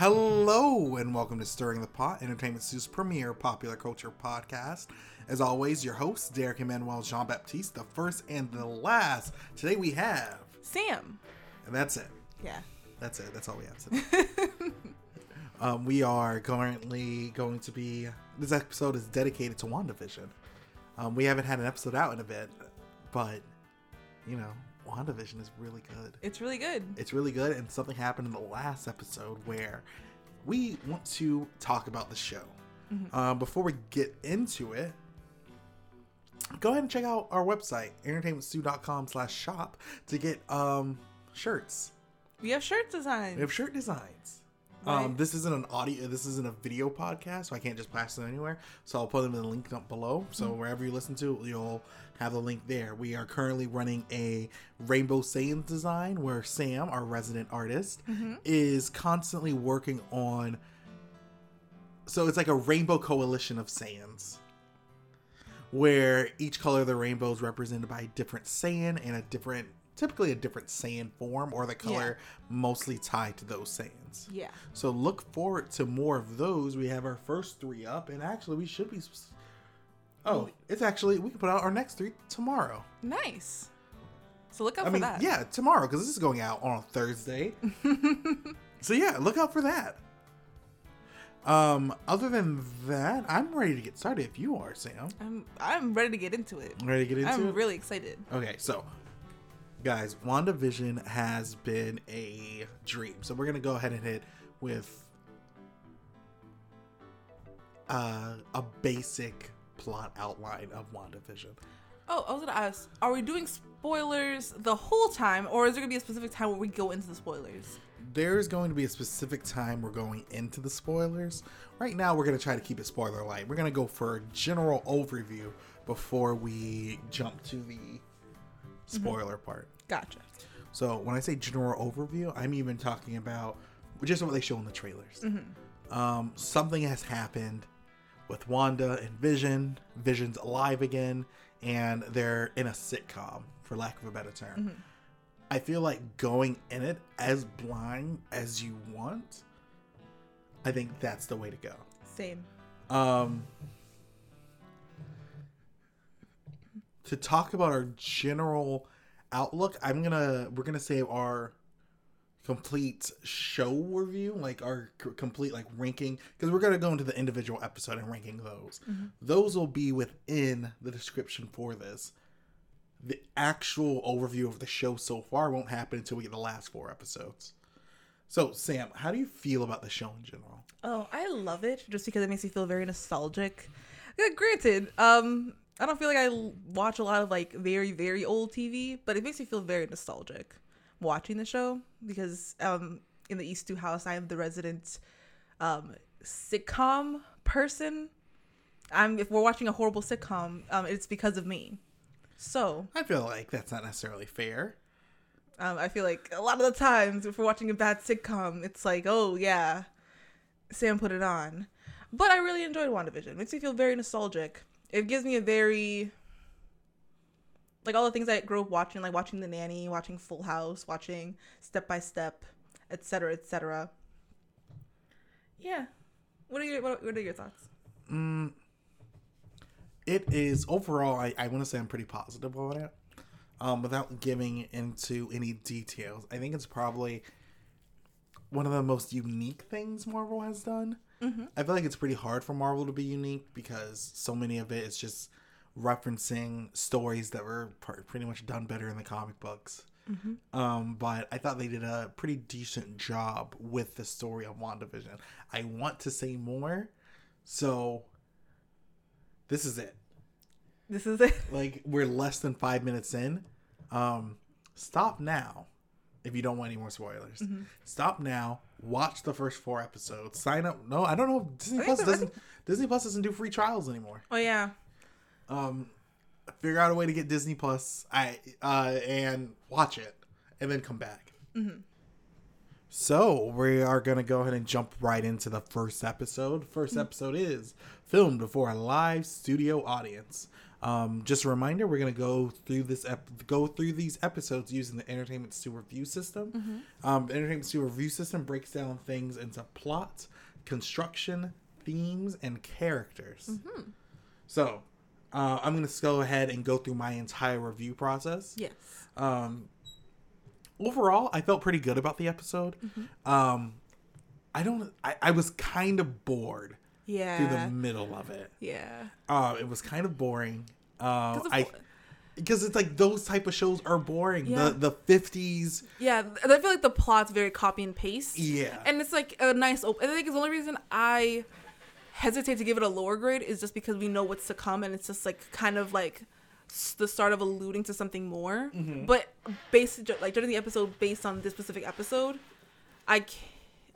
Hello and welcome to Stirring the Pot, Entertainment Stew's premier popular culture podcast. As always, your host, Derek Emmanuel Jean Baptiste, the first and the last. Today we have, Sam. and that's it. Yeah. That's it. That's all we have today. um, we are currently going to be. This episode is dedicated to WandaVision. Um, we haven't had an episode out in a bit, but you know, WandaVision is really good. It's really good. It's really good, and something happened in the last episode where we want to talk about the show. Um, before we get into it, go ahead and check out our website, entertainmentstew.com slash shop, to get um, shirts. We have shirt designs. We have shirt designs. Right. Um, this isn't an audio. This isn't a video podcast, so I can't just pass them anywhere. So I'll put them in the link up below. So Mm-hmm. wherever you listen to, you'll have the link there. We are currently running a Rainbow Saiyans design where Sam, our resident artist, Mm-hmm. is constantly working on. So it's like a rainbow coalition of Saiyans, where each color of the rainbow is represented by a different Saiyan and a different, typically a different Saiyan form, or the color mostly tied to those Saiyans. yeah. So look forward to more of those. We have our first three up, and actually, we should be. Oh, it's actually we can put out our next three tomorrow. Nice. So look out I for mean, that. yeah, tomorrow because this is going out on a Thursday. so yeah, look out for that. Um, other than that, I'm ready to get started. If you are, Sam, I'm I'm ready to get into it. ready to get into it? I'm really excited. Okay, so guys, WandaVision has been a dream. So we're gonna go ahead and hit with uh, a basic plot outline of WandaVision. Oh, I was gonna ask, are we doing spoilers the whole time, or is there gonna be a specific time where we go into the spoilers? There's going to be a specific time we're going into the spoilers. Right now, we're gonna try to keep it spoiler light. We're gonna go for a general overview before we jump to the spoiler part. Gotcha. So when I say general overview, I'm even talking about just what they show in the trailers. Um, something has happened with Wanda and Vision. Vision's alive again, and they're in a sitcom, for lack of a better term. I feel like going in it as blind as you want. I think that's the way to go. Same. Um, to talk about our general outlook, I'm gonna we're gonna save our complete show review, like our c- complete like ranking, because we're gonna go into the individual episode and ranking those. Those will be within the description for this. The actual overview of the show so far won't happen until we get the last four episodes. So, Sam, how do you feel about the show in general? Oh, I love it just because it makes me feel very nostalgic. Yeah, granted, um, I don't feel like I l- watch a lot of like very very old TV, but it makes me feel very nostalgic watching the show because um, in the East Two House, I am the resident um, sitcom person. I'm if we're watching a horrible sitcom, um, it's because of me. So I feel like that's not necessarily fair. um, I feel like a lot of the times if we're watching a bad sitcom, it's like, oh yeah, Sam put it on. But I really enjoyed WandaVision. It makes me feel very nostalgic. It gives me a very like all the things I grew up watching, like watching The Nanny, watching Full House, watching Step by Step, etc., etc. Yeah. What are your what, what are your thoughts? Mm, it is overall. I, I want to say I'm pretty positive about it. Um, without giving into any details, I think it's probably one of the most unique things Marvel has done. I feel like it's pretty hard for Marvel to be unique because so many of it is just referencing stories that were pr- pretty much done better in the comic books. Um, but I thought they did a pretty decent job with the story of WandaVision. I want to say more, so this is it. This is it. Like we're less than five minutes in. Um, stop now if you don't want any more spoilers. Stop now. Watch the first four episodes. Sign up. No, I don't know. if Disney Plus doesn't. Disney Plus doesn't do free trials anymore. Oh yeah. Um, figure out a way to get Disney Plus. I uh, and watch it, and then come back. So we are gonna go ahead and jump right into the first episode. First episode is filmed before a live studio audience. Um, just a reminder, we're gonna go through this ep- go through these episodes using the Entertainment Stew review system. Um, the Entertainment Stew review system breaks down things into plot, construction, themes, and characters. So uh, I'm gonna go ahead and go through my entire review process Yes. um overall i felt pretty good about the episode um i don't I, I was kind of bored through the middle of it Yeah. um it was kind of boring um i because it's like those type of shows are boring Yeah. the the 50s Yeah, I feel like the plot's very copy and paste. Yeah. and it's like a nice. open. I think it's the only reason I hesitate to give it a lower grade is just because we know what's to come, and it's just like kind of like the start of alluding to something more. Mm-hmm. But based like during the episode, based on this specific episode, I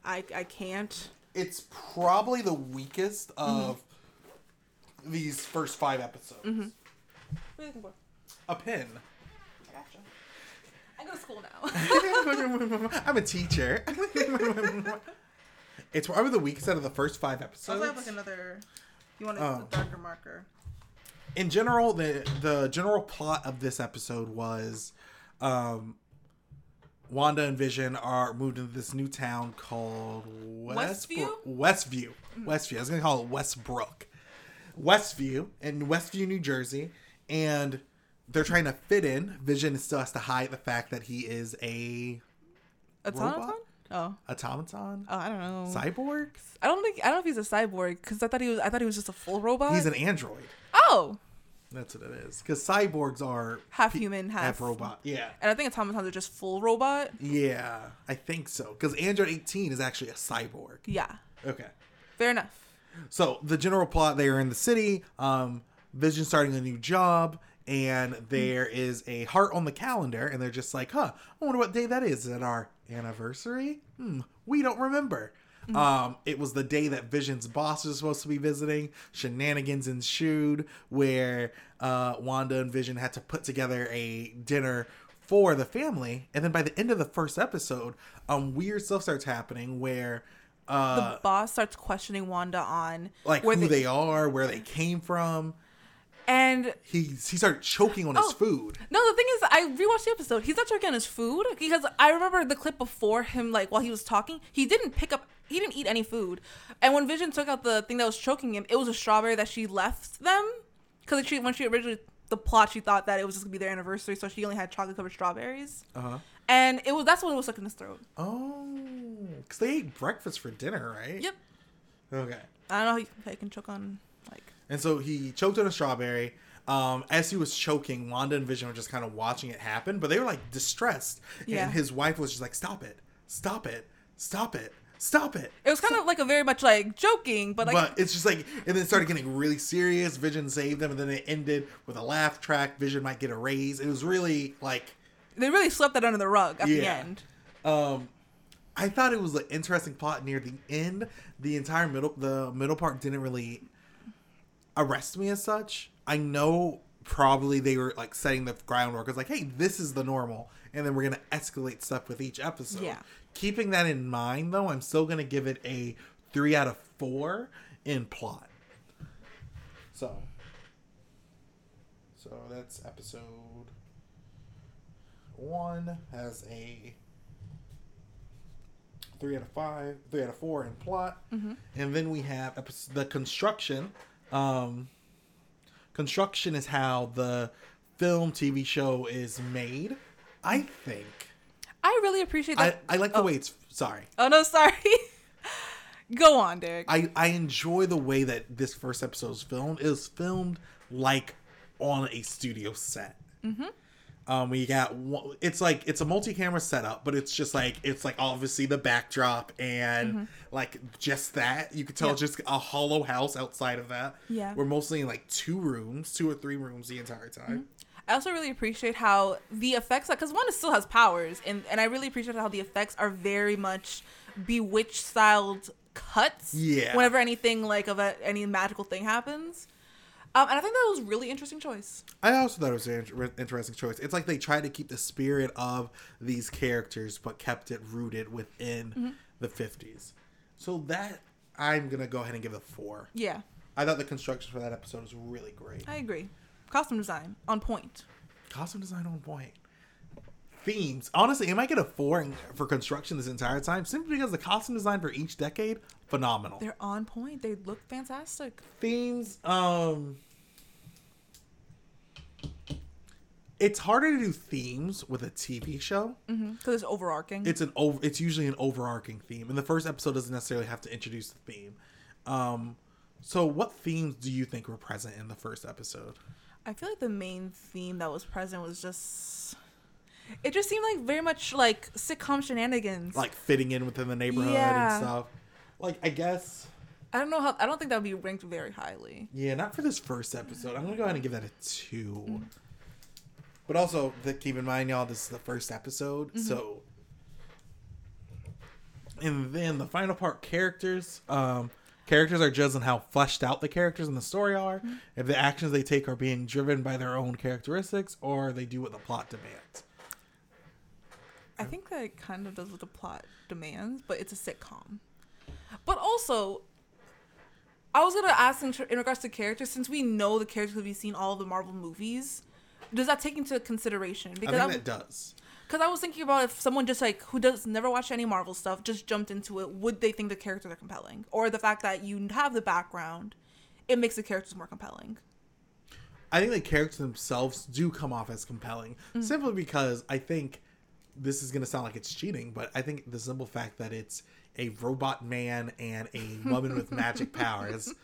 I I can't. It's probably the weakest Mm-hmm. of these first five episodes What are you looking for? a pin Gotcha. I go to school now. i'm a teacher it's probably the weakest out of the first five episodes also have like another. You want Oh. a darker marker? in general the the general plot of this episode was um wanda and vision are moved into this new town called Westview? Westbrook- westview mm. westview i was gonna call it westbrook westview in westview new jersey and they're trying to fit in vision still has to hide the fact that he is a Automaton? Robot? Oh. automaton Oh, I don't know. cyborg I don't think I don't know if he's a cyborg because I thought he was. I thought he was just a full robot. he's an android oh, that's what it is because cyborgs are half pe- human, half, half robot yeah And I think automatons are just full robot. Yeah, I think so. Because Android 18 is actually a cyborg. Yeah, Okay. fair enough. So the general plot they are in the city, um, Vision starting a new job, and there is a heart on the calendar, and they're just like, huh, I wonder what day that is. Is it our anniversary? Hmm, we don't remember. Um, it was the day that Vision's boss was supposed to be visiting. Shenanigans ensued where uh, Wanda and Vision had to put together a dinner for the family, and then by the end of the first episode, um, weird stuff starts happening where. Uh, The boss starts questioning Wanda on like where who they, are, where they came from. and He he started choking on his Oh. food. No, the thing is, I rewatched the episode. He's not choking on his food because I remember the clip before him, like while he was talking, he didn't pick up, he didn't eat any food. And when Vision took out the thing that was choking him, it was a strawberry that she left them because she when she originally the plot, she thought that it was just gonna be their anniversary, so she only had chocolate covered strawberries. Uh huh. And it was that's when it was stuck in his throat. Oh, because they ate breakfast for dinner, right? Yep. Okay. I don't know how you, how you can choke on like And so he choked on a strawberry. Um, as he was choking, Wanda and Vision were just kind of watching it happen, but they were like distressed. Yeah. And his wife was just like, "Stop it! Stop it! Stop it! Stop it!" it was kind of like a very much like joking, but like but it's just like, and then it started getting really serious. Vision saved them, and then it ended with a laugh track. Vision might get a raise. It was really like they really swept that under the rug at the end. Um, I thought it was an interesting plot near the end. The entire middle, the middle part didn't really arrest me as such. I know probably they were like setting the groundwork. It's like, hey, this is the normal, and then we're gonna escalate stuff with each episode. Yeah. Keeping that in mind, though, I'm still gonna give it a three out of four in plot. So, so that's episode one has a three out of five, three out of four in plot, and then we have epi- the construction. Um, construction is how the film TV show is made. I think I really appreciate I, that. I like the oh. way it's. Sorry, Oh no, sorry. Go on, Derek. I I enjoy the way that this first episode is filmed. It was filmed like on a studio set. Mm-hmm. Um, we got one, it's like it's a multi-camera setup, but it's just like it's like obviously the backdrop and like just that you could tell it's just a hollow house outside of that. Yeah. we're mostly in like two rooms, two or three rooms the entire time. I also really appreciate how the effects, because Wanda still has powers, and and I really appreciate how the effects are very much bewitched styled cuts. Yeah. Whenever anything like of a, any magical thing happens, Um, and I think that was really interesting choice. I also thought it was an inter- interesting choice. It's like they tried to keep the spirit of these characters, but kept it rooted within Mm-hmm. the 50s. So that I'm gonna go ahead and give it a four. Yeah, I thought the construction for that episode was really great. I agree. Costume design on point. Costume design on point. Themes. Honestly, it might get a four for construction this entire time, simply because the costume design for each decade phenomenal. They're on point. They look fantastic. themes um it's harder to do themes with a tv show Because it's overarching. it's an over it's usually an overarching theme and the first episode doesn't necessarily have to introduce the theme um so what themes do you think were present in the first episode I feel like the main theme that was present was just. It just seemed like very much like sitcom shenanigans. like fitting in within the neighborhood Yeah. and stuff like i guess I don't know how. I don't think that would be ranked very highly. yeah not for this first episode i'm gonna go ahead and give that a 2 but also the, keep in mind y'all this is the first episode so and then the final part characters um characters are judged on how fleshed out the characters in the story are mm-hmm. if the actions they take are being driven by their own characteristics or they do what the plot demands I think that it kind of does what the plot demands, but it's a sitcom. But also, I was gonna ask in, tr- in regards to characters, since we know the characters we've seen all the Marvel movies, does that take into consideration? i Because think I, that does because I was thinking about if someone just like who does never watch any Marvel stuff just jumped into it, would they think the characters are compelling, or the fact that you have the background, it makes the characters more compelling? I think the characters themselves do come off as compelling simply because I think this is going to sound like it's cheating, but I think the simple fact that it's a robot man and a woman with magic powers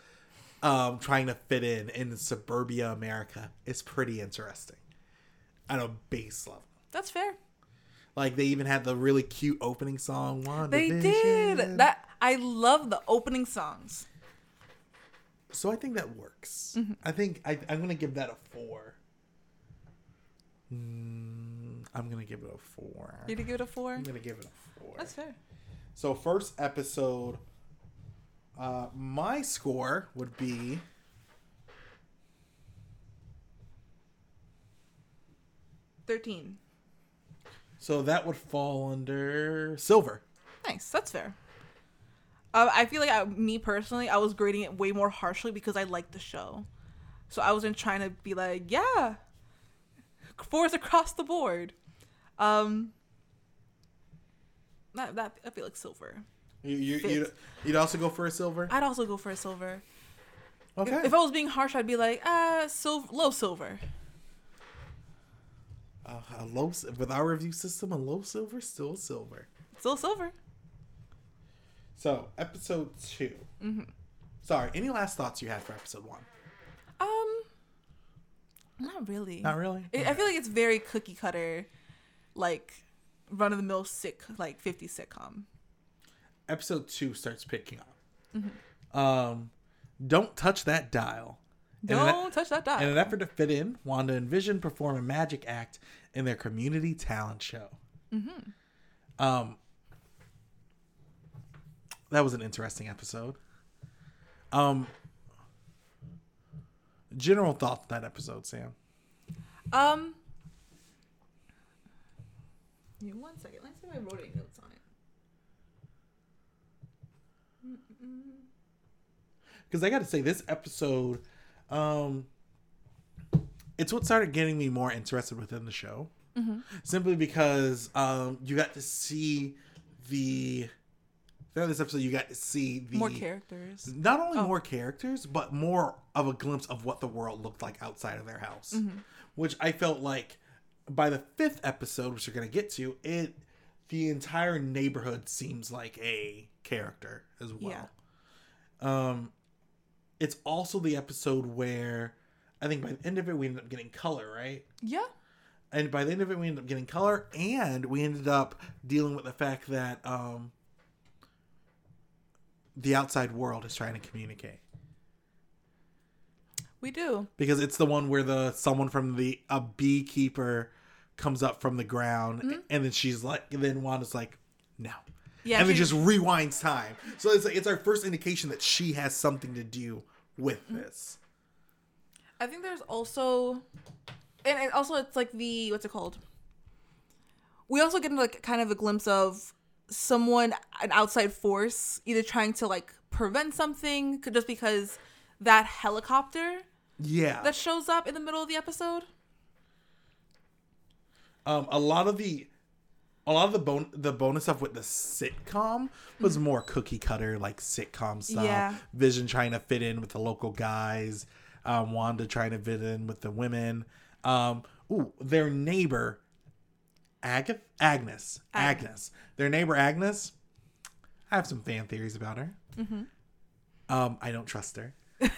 um, trying to fit in in suburbia America is pretty interesting at a base level. That's fair. Like they even had the really cute opening song. They did that. I love the opening songs. So I think that works. Mm-hmm. I think I, I'm gonna give that a four. Mm, I'm gonna give it a four. You to give it a four. I'm gonna give it a four. That's fair. So first episode, uh, my score would be Thirteen. So that would fall under silver. Nice. That's fair. Uh, I feel like I, me personally, I was grading it way more harshly because I liked the show, so I wasn't trying to be like, yeah, fours across the board. Um, that that I feel like silver. You, you, you'd, you'd also go for a silver. I'd also go for a silver. Okay. If, if I was being harsh, I'd be like, ah, silver, low silver. Uh, a low with our review system, a low silver, still silver. Still silver. So episode 2 Mm-hmm. Sorry. Any last thoughts you had for episode one? Um, not really. Not really. It, I feel like it's very cookie cutter, like run of the mill sick like 50 sitcom. episode two starts picking up. Mm-hmm. Um, don't touch that dial. In an- Don't touch that dot. In an effort to fit in, Wanda and Vision perform a magic act in their community talent show. Mm-hmm. Um, that was an interesting episode. Um, general thoughts that episode, Sam. Um. One second. Let's see if I wrote any notes on it. because I got to say this episode, um, it's what started getting me more interested within the show. Simply because um, you got to see the throughout this episode, you got to see the More characters. not only Oh. more characters, but more of a glimpse of what the world looked like outside of their house. Which I felt like by the fifth episode, which we're gonna get to, it the entire neighborhood seems like a character as well. Um it's also the episode where I think by the end of it we ended up getting color, right? Yeah. and by the end of it we ended up getting color and we ended up dealing with the fact that um the outside world is trying to communicate We do. because it's the one where the someone from the a beekeeper comes up from the ground and then she's like and then Wanda's like no Yeah. and then just rewinds time so it's like it's our first indication that she has something to do with this I think there's also, and it also it's like the what's it called? We also get like kind of a glimpse of someone, an outside force, either trying to like prevent something, just because that helicopter Yeah. that shows up in the middle of the episode. Um, a lot of the, a lot of the bon- the bonus stuff with the sitcom was more cookie cutter, like sitcom style. Yeah. Vision trying to fit in with the local guys, um, Wanda trying to fit in with the women. Um, ooh, their neighbor, Ag- Agnes, Agnes, their neighbor Agnes. I have some fan theories about her. Um, I don't trust her.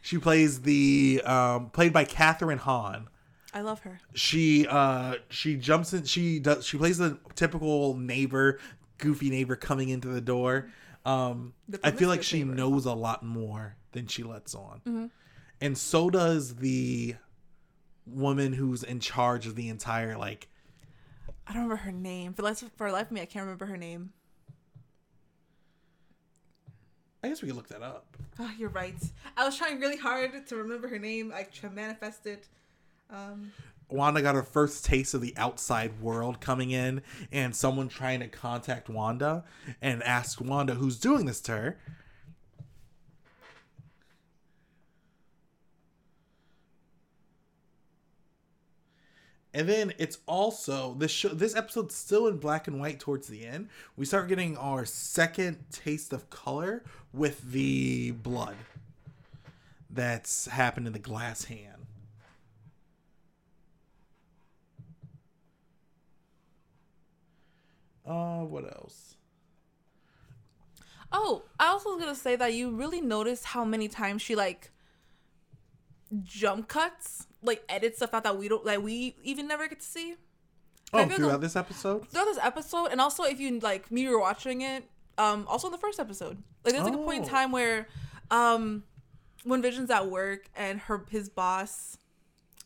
she plays the um, played by Kathryn Hahn I love her. she uh she jumps in she does she plays the typical neighbor goofy neighbor coming into the door um The i feel like she neighbor. knows a lot more than she lets on and so does the woman who's in charge of the entire like I don't remember her name. For life, for life of me, I can't remember her name. i guess we could look that up Oh, you're right. I was trying really hard to remember her name. I manifested. Um, wanda got her first taste of the outside world coming in and someone trying to contact wanda and ask wanda who's doing this to her And then it's also this show. This episode's still in black and white towards the end. We start getting our second taste of color with the blood that's happened in the glass hand. Uh, what else? oh, I also was gonna say that you really noticed how many times she like jump cuts, like edit stuff out that we don't, like we even never get to see. Oh, throughout this episode. throughout this episode and also if you like me were watching it um also in the first episode like there's like a point in Oh. time where um when vision's at work and her his boss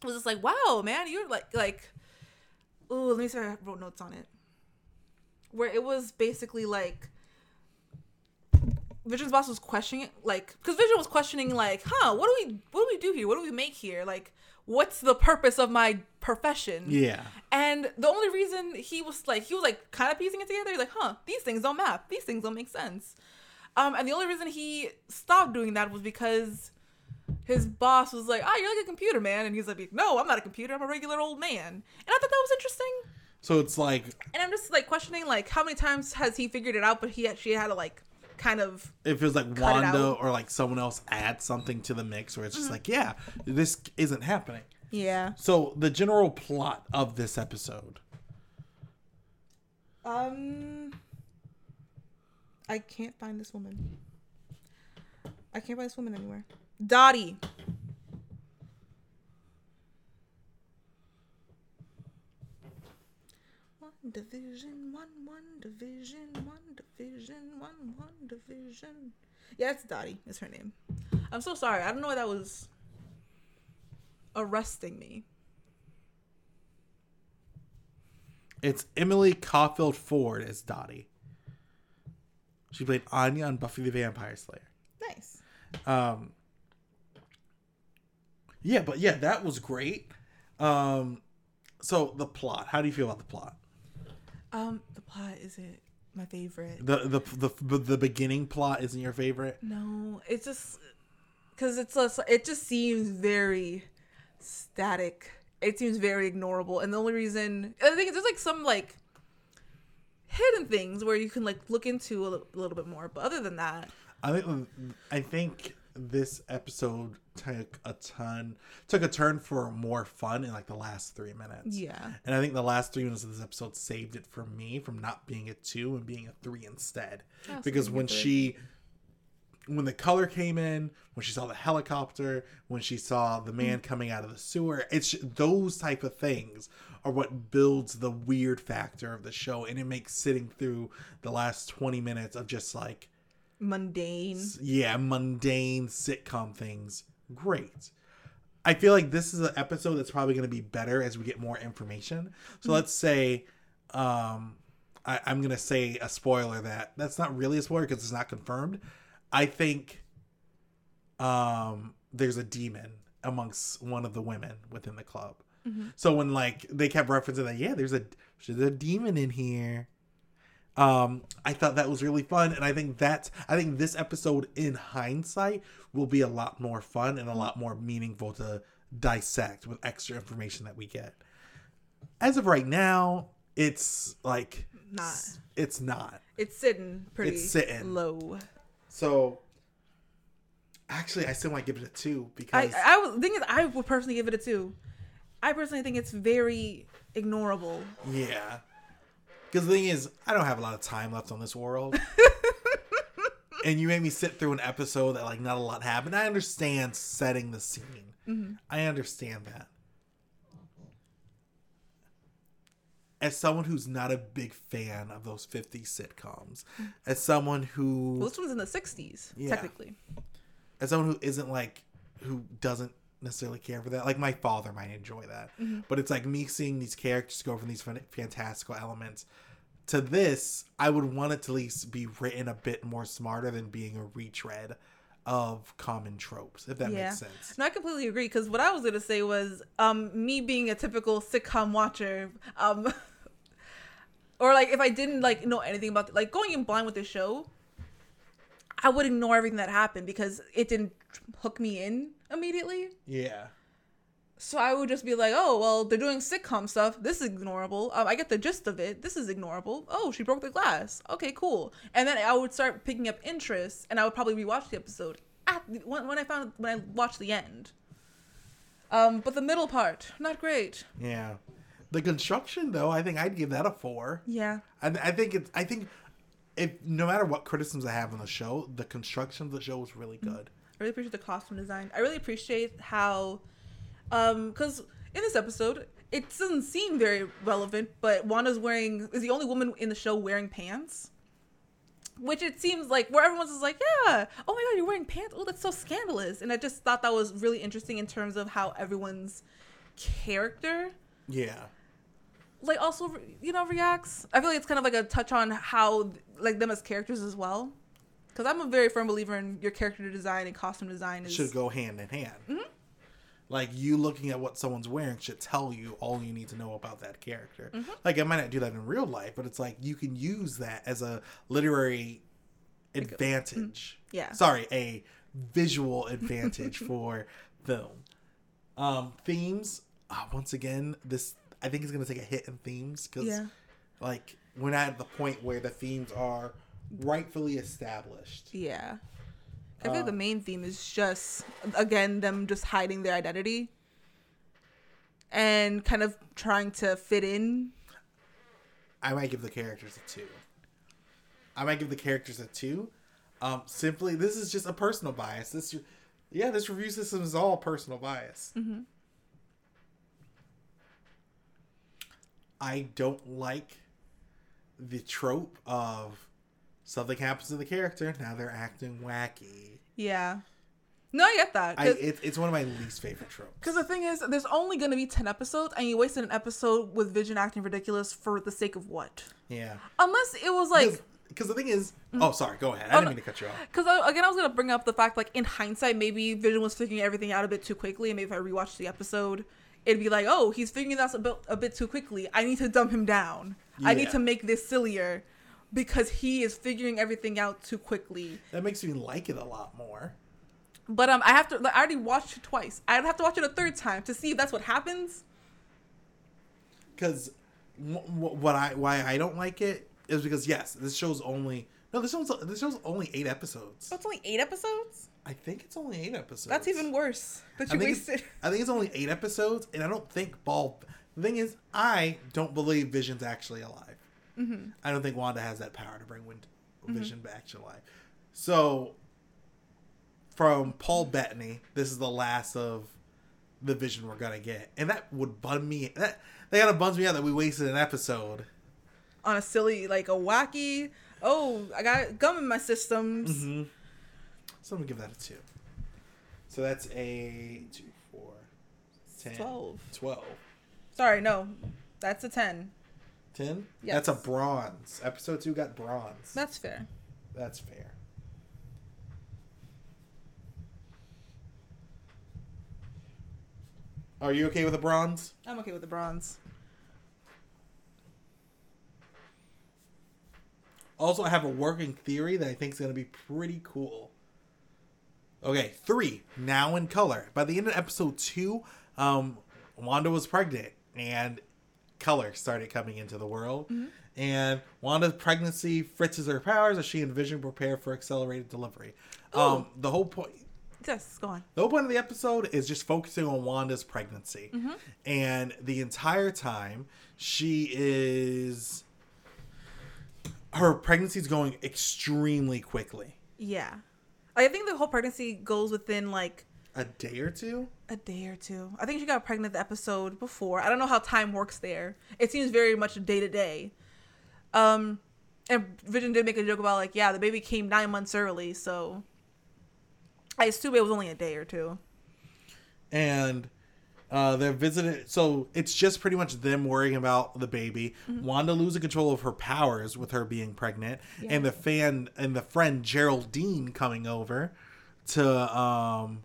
was just like wow man you're like like oh let me see if i wrote notes on it where it was basically like vision's boss was questioning like because vision was questioning like huh what do we what do we do here what do we make here like what's the purpose of my profession Yeah. and the only reason he was like, he was like kind of piecing it together. He's like, huh, these things don't map. These things don't make sense. Um, and the only reason he stopped doing that was because his boss was like, ah, you're like a computer man. And he's like, no, I'm not a computer. I'm a regular old man. And I thought that was interesting. So it's like And I'm just like questioning, like, how many times has he figured it out, but he actually had to like kind of if it feels like Wanda. Mm-hmm. or like someone else adds something to the mix where it's just like, yeah, this isn't happening. yeah. So the general plot of this episode. Um, I can't find this woman. I can't find this woman anywhere. Dottie. Division, one one division, one division, one one division. Yeah, it's Dottie. Is her name. I'm so sorry. I don't know why that was arresting me. It's Emily Caulfield Ford as Dottie. She played Anya on Buffy the Vampire Slayer. Nice. Um, yeah, but yeah, that was great. Um, so the plot. How do you feel about the plot? Um, the plot isn't my favorite. The the the the beginning plot isn't your favorite. No, it's just because it's just, it just seems very static. It seems very ignorable, and the only reason I think there's like some like hidden things where you can like look into a little bit more. But other than that, I think I think this episode took a ton took a turn for more fun in like the last three minutes. yeah, And I think the last three minutes of this episode saved it for me from not being a two and being a three instead. Because when she when the color came in, when she saw the helicopter, when she saw the man coming out of the sewer, it's those type of things are what builds the weird factor of the show and it makes sitting through the last 20 minutes of just like mundane. yeah, mundane sitcom things. Great. I feel like this is an episode that's probably going to be better as we get more information. So let's say, um, I, I'm going to say a spoiler that that's not really a spoiler because it's not confirmed. I think, um, there's a demon amongst one of the women within the club. So when like they kept referencing that, yeah, there's a there's a demon in here. Um, I thought that was really fun, and I think that's I think this episode in hindsight will be a lot more fun and a lot more meaningful to dissect with extra information that we get. As of right now, it's like Not. it's not. It's sitting pretty It's sitting. low. So actually, I still might give it a two I because I would thing is I would personally give it a two. I personally think it's very ignorable. yeah. Because the thing is, I don't have a lot of time left on this world. and you made me sit through an episode that like not a lot happened. I understand setting the scene. Mm-hmm. I understand that. As someone who's not a big fan of those 50s sitcoms, mm-hmm. as someone who Well, this one's in the '60s, Yeah. technically. as someone who isn't like who doesn't necessarily care for that like my father might enjoy that mm-hmm. but it's like me seeing these characters go from these fantastical elements to this i would want it to at least be written a bit more smarter than being a retread of common tropes if that Yeah. makes sense No, I completely agree. Because what I was gonna say was, um, me being a typical sitcom watcher, um, or like if I didn't like know anything about like going in blind with the show, I would ignore everything that happened because it didn't hook me in immediately. yeah So I would just be like, oh, well, they're doing sitcom stuff. This is ignorable. Um, I get the gist of it. This is ignorable. Oh, she broke the glass. Okay, cool. And then I would start picking up interest, and I would probably rewatch the episode at the, when, when I found when I watched the end. Um, but the middle part, not great. yeah the construction though i think i'd give that a four Yeah. I, I think it's i think if no matter what criticisms i have on the show the construction of the show was really good I really appreciate the costume design. I really appreciate how, um, because in this episode, it doesn't seem very relevant, but Wanda's wearing is the only woman in the show wearing pants. Which it seems like where everyone's just like, yeah, oh my god, you're wearing pants. Oh, that's so scandalous. And I just thought that was really interesting in terms of how everyone's character yeah like also you know reacts i feel like it's kind of like a touch on how like them as characters as well because i'm a very firm believer in your character design and costume design is should go hand in hand. Mm-hmm. Like you looking at what someone's wearing should tell you all you need to know about that character. Mm-hmm. Like I might not do that in real life, but it's like you can use that as a literary advantage. mm-hmm. Yeah. Sorry, a visual advantage for film. Um, themes. Uh, once again, this I think is going to take a hit in themes because Yeah. like we're not at the point where the themes are rightfully established. yeah i feel like the Uh, main theme is just again them just hiding their identity and kind of trying to fit in I might give the characters a two. I might give the characters a two. Um, simply, this is just a personal bias. This, yeah, this review system is all personal bias. I don't like the trope of something happens to the character now they're acting wacky. yeah no i get that I, it, it's one of my least favorite tropes. Because the thing is, there's only going to be 10 episodes, and you wasted an episode with Vision acting ridiculous for the sake of what? Yeah, Unless it was like. because the thing is, mm. oh, sorry, go ahead. I Oh, didn't no. mean to cut you off. Because uh, again, I was going to bring up the fact, like, in hindsight, maybe Vision was figuring everything out a bit too quickly, and maybe if I rewatched the episode, it'd be like, oh, he's figuring this out a bit, a bit too quickly. I need to dumb him down. I need to make this sillier because he is figuring everything out too quickly. That makes me like it a lot more. But um, I have to. Like, I already watched it twice. I'd have to watch it a third time to see if that's what happens. because w- w- what I why I don't like it is because yes, this show's only no this show's this show's only eight episodes. Oh, it's only eight episodes. I think it's only eight episodes. That's even worse. That I you it's, wasted. I think it's only eight episodes, and I don't think Ball. The thing is, I don't believe Vision's actually alive. Mm-hmm. I don't think Wanda has that power to bring Wind, Vision back to life. So, from Paul Bettany, this is the last of the Vision we're gonna get, and that would bum me. That that kind of bums me out that we wasted an episode. on a silly, like a wacky. Oh, I got gum in my systems. Mm-hmm. So I'm gonna give that a two. So that's a two, four, ten, 12. 12. Sorry, no, that's a ten. 10? Yes. That's a bronze. Episode 2 got bronze. That's fair. That's fair. Are you okay with a bronze? I'm okay with the bronze. Also, I have a working theory that I think is going to be pretty cool. Okay, three, now in color. By the end of episode two, um, Wanda was pregnant and color started coming into the world. And Wanda's pregnancy fritzes her powers as she and Vision prepare for accelerated delivery. Um, the whole point. Yes, go on. The whole point of the episode is just focusing on Wanda's pregnancy. And the entire time, she is. Her pregnancy is going extremely quickly. Yeah. I think the whole pregnancy goes within like A day or two? a day or two. I think she got pregnant the episode before. I don't know how time works there. It seems very much day to day. Um, and Vision did make a joke about like, yeah, the baby came nine months early, so I assume it was only a day or two. And uh, they're visited. So it's just pretty much them worrying about the baby. Wanda losing control of her powers with her being pregnant, and the fan and the friend Geraldine coming over to um,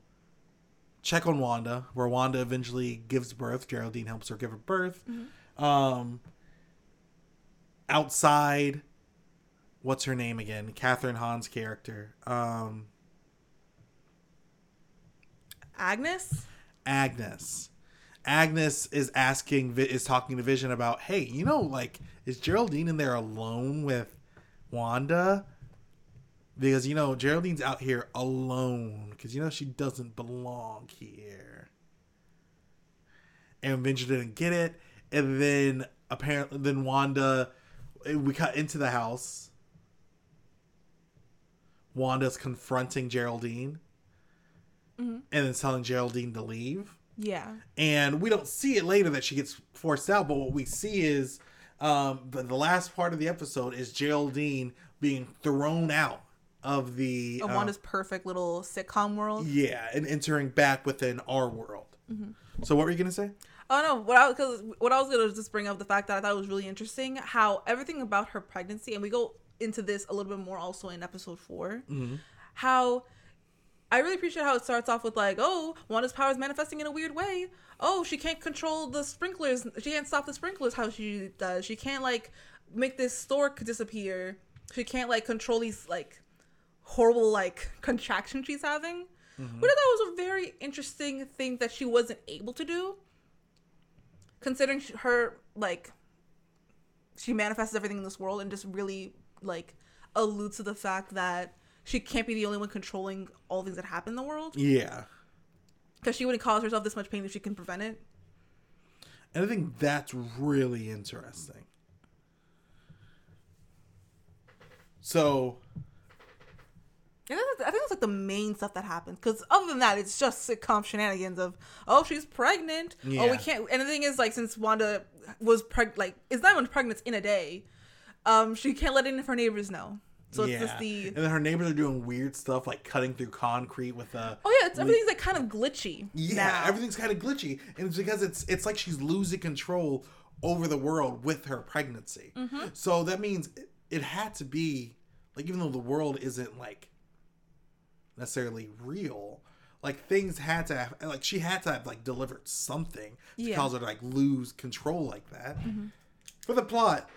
check on Wanda, where Wanda eventually gives birth. Geraldine helps her give her birth. Um, outside, what's her name again? Kathryn Hahn's character. Um, Agnes? Agnes. Agnes is asking, is talking to Vision about, hey, you know, like, is Geraldine in there alone with Wanda? Because, you know, Geraldine's out here alone because, you know, she doesn't belong here. And Vision didn't get it. And then apparently, then Wanda, we cut into the house. Wanda's confronting Geraldine and then telling Geraldine to leave Yeah. and we don't see it later that she gets forced out but what we see is um the, the last part of the episode is geraldine being thrown out of the Of uh, Wanda's perfect little sitcom world. yeah and entering back within our world so what were you gonna say Oh no, what I because what I was gonna just bring up the fact that I thought it was really interesting how everything about her pregnancy, and we go into this a little bit more also in episode 4 how I really appreciate how it starts off with like, oh, Wanda's power is manifesting in a weird way. Oh, she can't control the sprinklers. She can't stop the sprinklers how she does. She can't like make this stork disappear. She can't like control these like horrible like contraction she's having. Mm-hmm. Which I thought was a very interesting thing that she wasn't able to do. Considering her like she manifests everything in this world and just really like alludes to the fact that she can't be the only one controlling all things that happen in the world yeah because she wouldn't cause herself this much pain if she can prevent it. and i think that's really interesting so I think that's like the main stuff that happens. Because other than that, it's just sitcom shenanigans of, oh, she's pregnant. Oh, we can't. And the thing is, like, since Wanda was preg, like, it's not even pregnant in a day. Um, she can't let any of her neighbors know. So it's yeah just the. and then her neighbors are doing weird stuff like cutting through concrete with a Oh yeah, it's everything's like kind of glitchy. Yeah, now. everything's kind of glitchy, and it's because it's it's like she's losing control over the world with her pregnancy. Mm-hmm. So that means it, it had to be like even though the world isn't like necessarily real, like things had to have like she had to have like delivered something to Yeah. cause her to like lose control like that. For the plot,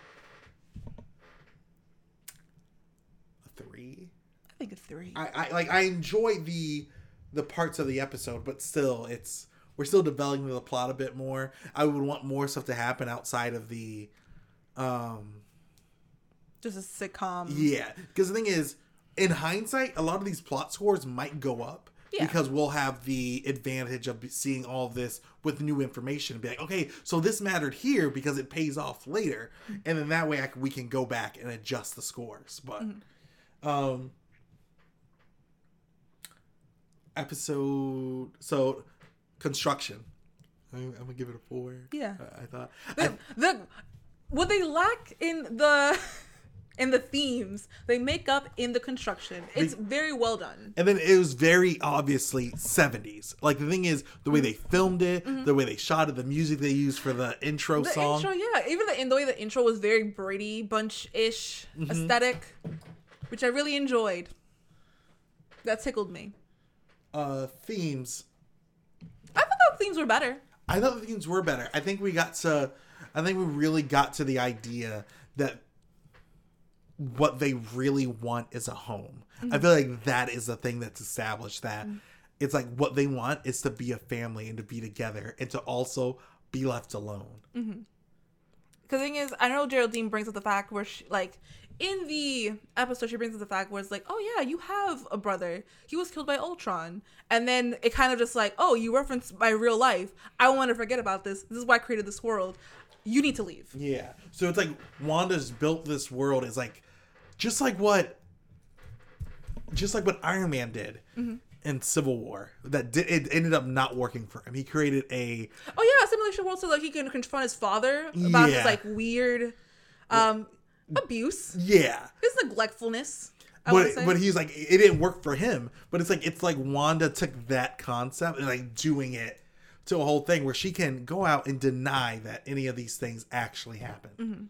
a three. I think a three. I, I like I enjoy the the parts of the episode, but still it's we're still developing the plot a bit more. I would want more stuff to happen outside of the um just a sitcom. yeah, because the thing is in hindsight, a lot of these plot scores might go up Yeah. because we'll have the advantage of seeing all this with new information and be like, okay, so this mattered here because it pays off later, and then that way I we can go back and adjust the scores. But um, episode so construction. I'm, I'm gonna give it a four. Yeah. I, I thought. the, the what they lack in the in the themes they make up in the construction it's very well done And then it was very obviously 70s. Like the thing is, the way they filmed it, the way they shot it, the music they used for the intro Mm-hmm. the song. intro yeah even the, the way the intro was very brady bunch-ish Mm-hmm. aesthetic which i really enjoyed that tickled me Uh, themes. i thought the themes were better I thought the themes were better. I think we got to, I think we really got to the idea that what they really want is a home. I mm-hmm. feel like that is the thing that's established that mm-hmm. it's like what they want is to be a family and to be together and to also be left alone. Mm-hmm. Because the thing is, I know Geraldine brings up the fact where she, like, in the episode, she brings up the fact where it's like, oh yeah, you have a brother. He was killed by Ultron. And then it kind of just like, oh, you referenced my real life. I want to forget about this. This is why I created this world. You need to leave. Yeah. So it's like Wanda's built this world is like just like what just like what Iron Man did in Civil War. That did it ended up not working for him. He created a Oh yeah, a simulation world so like he can confront his father about Yeah. his like weird um abuse, yeah. his neglectfulness. I But but he's like it didn't work for him. But it's like it's like Wanda took that concept and like doing it to a whole thing where she can go out and deny that any of these things actually happened. Mm-hmm.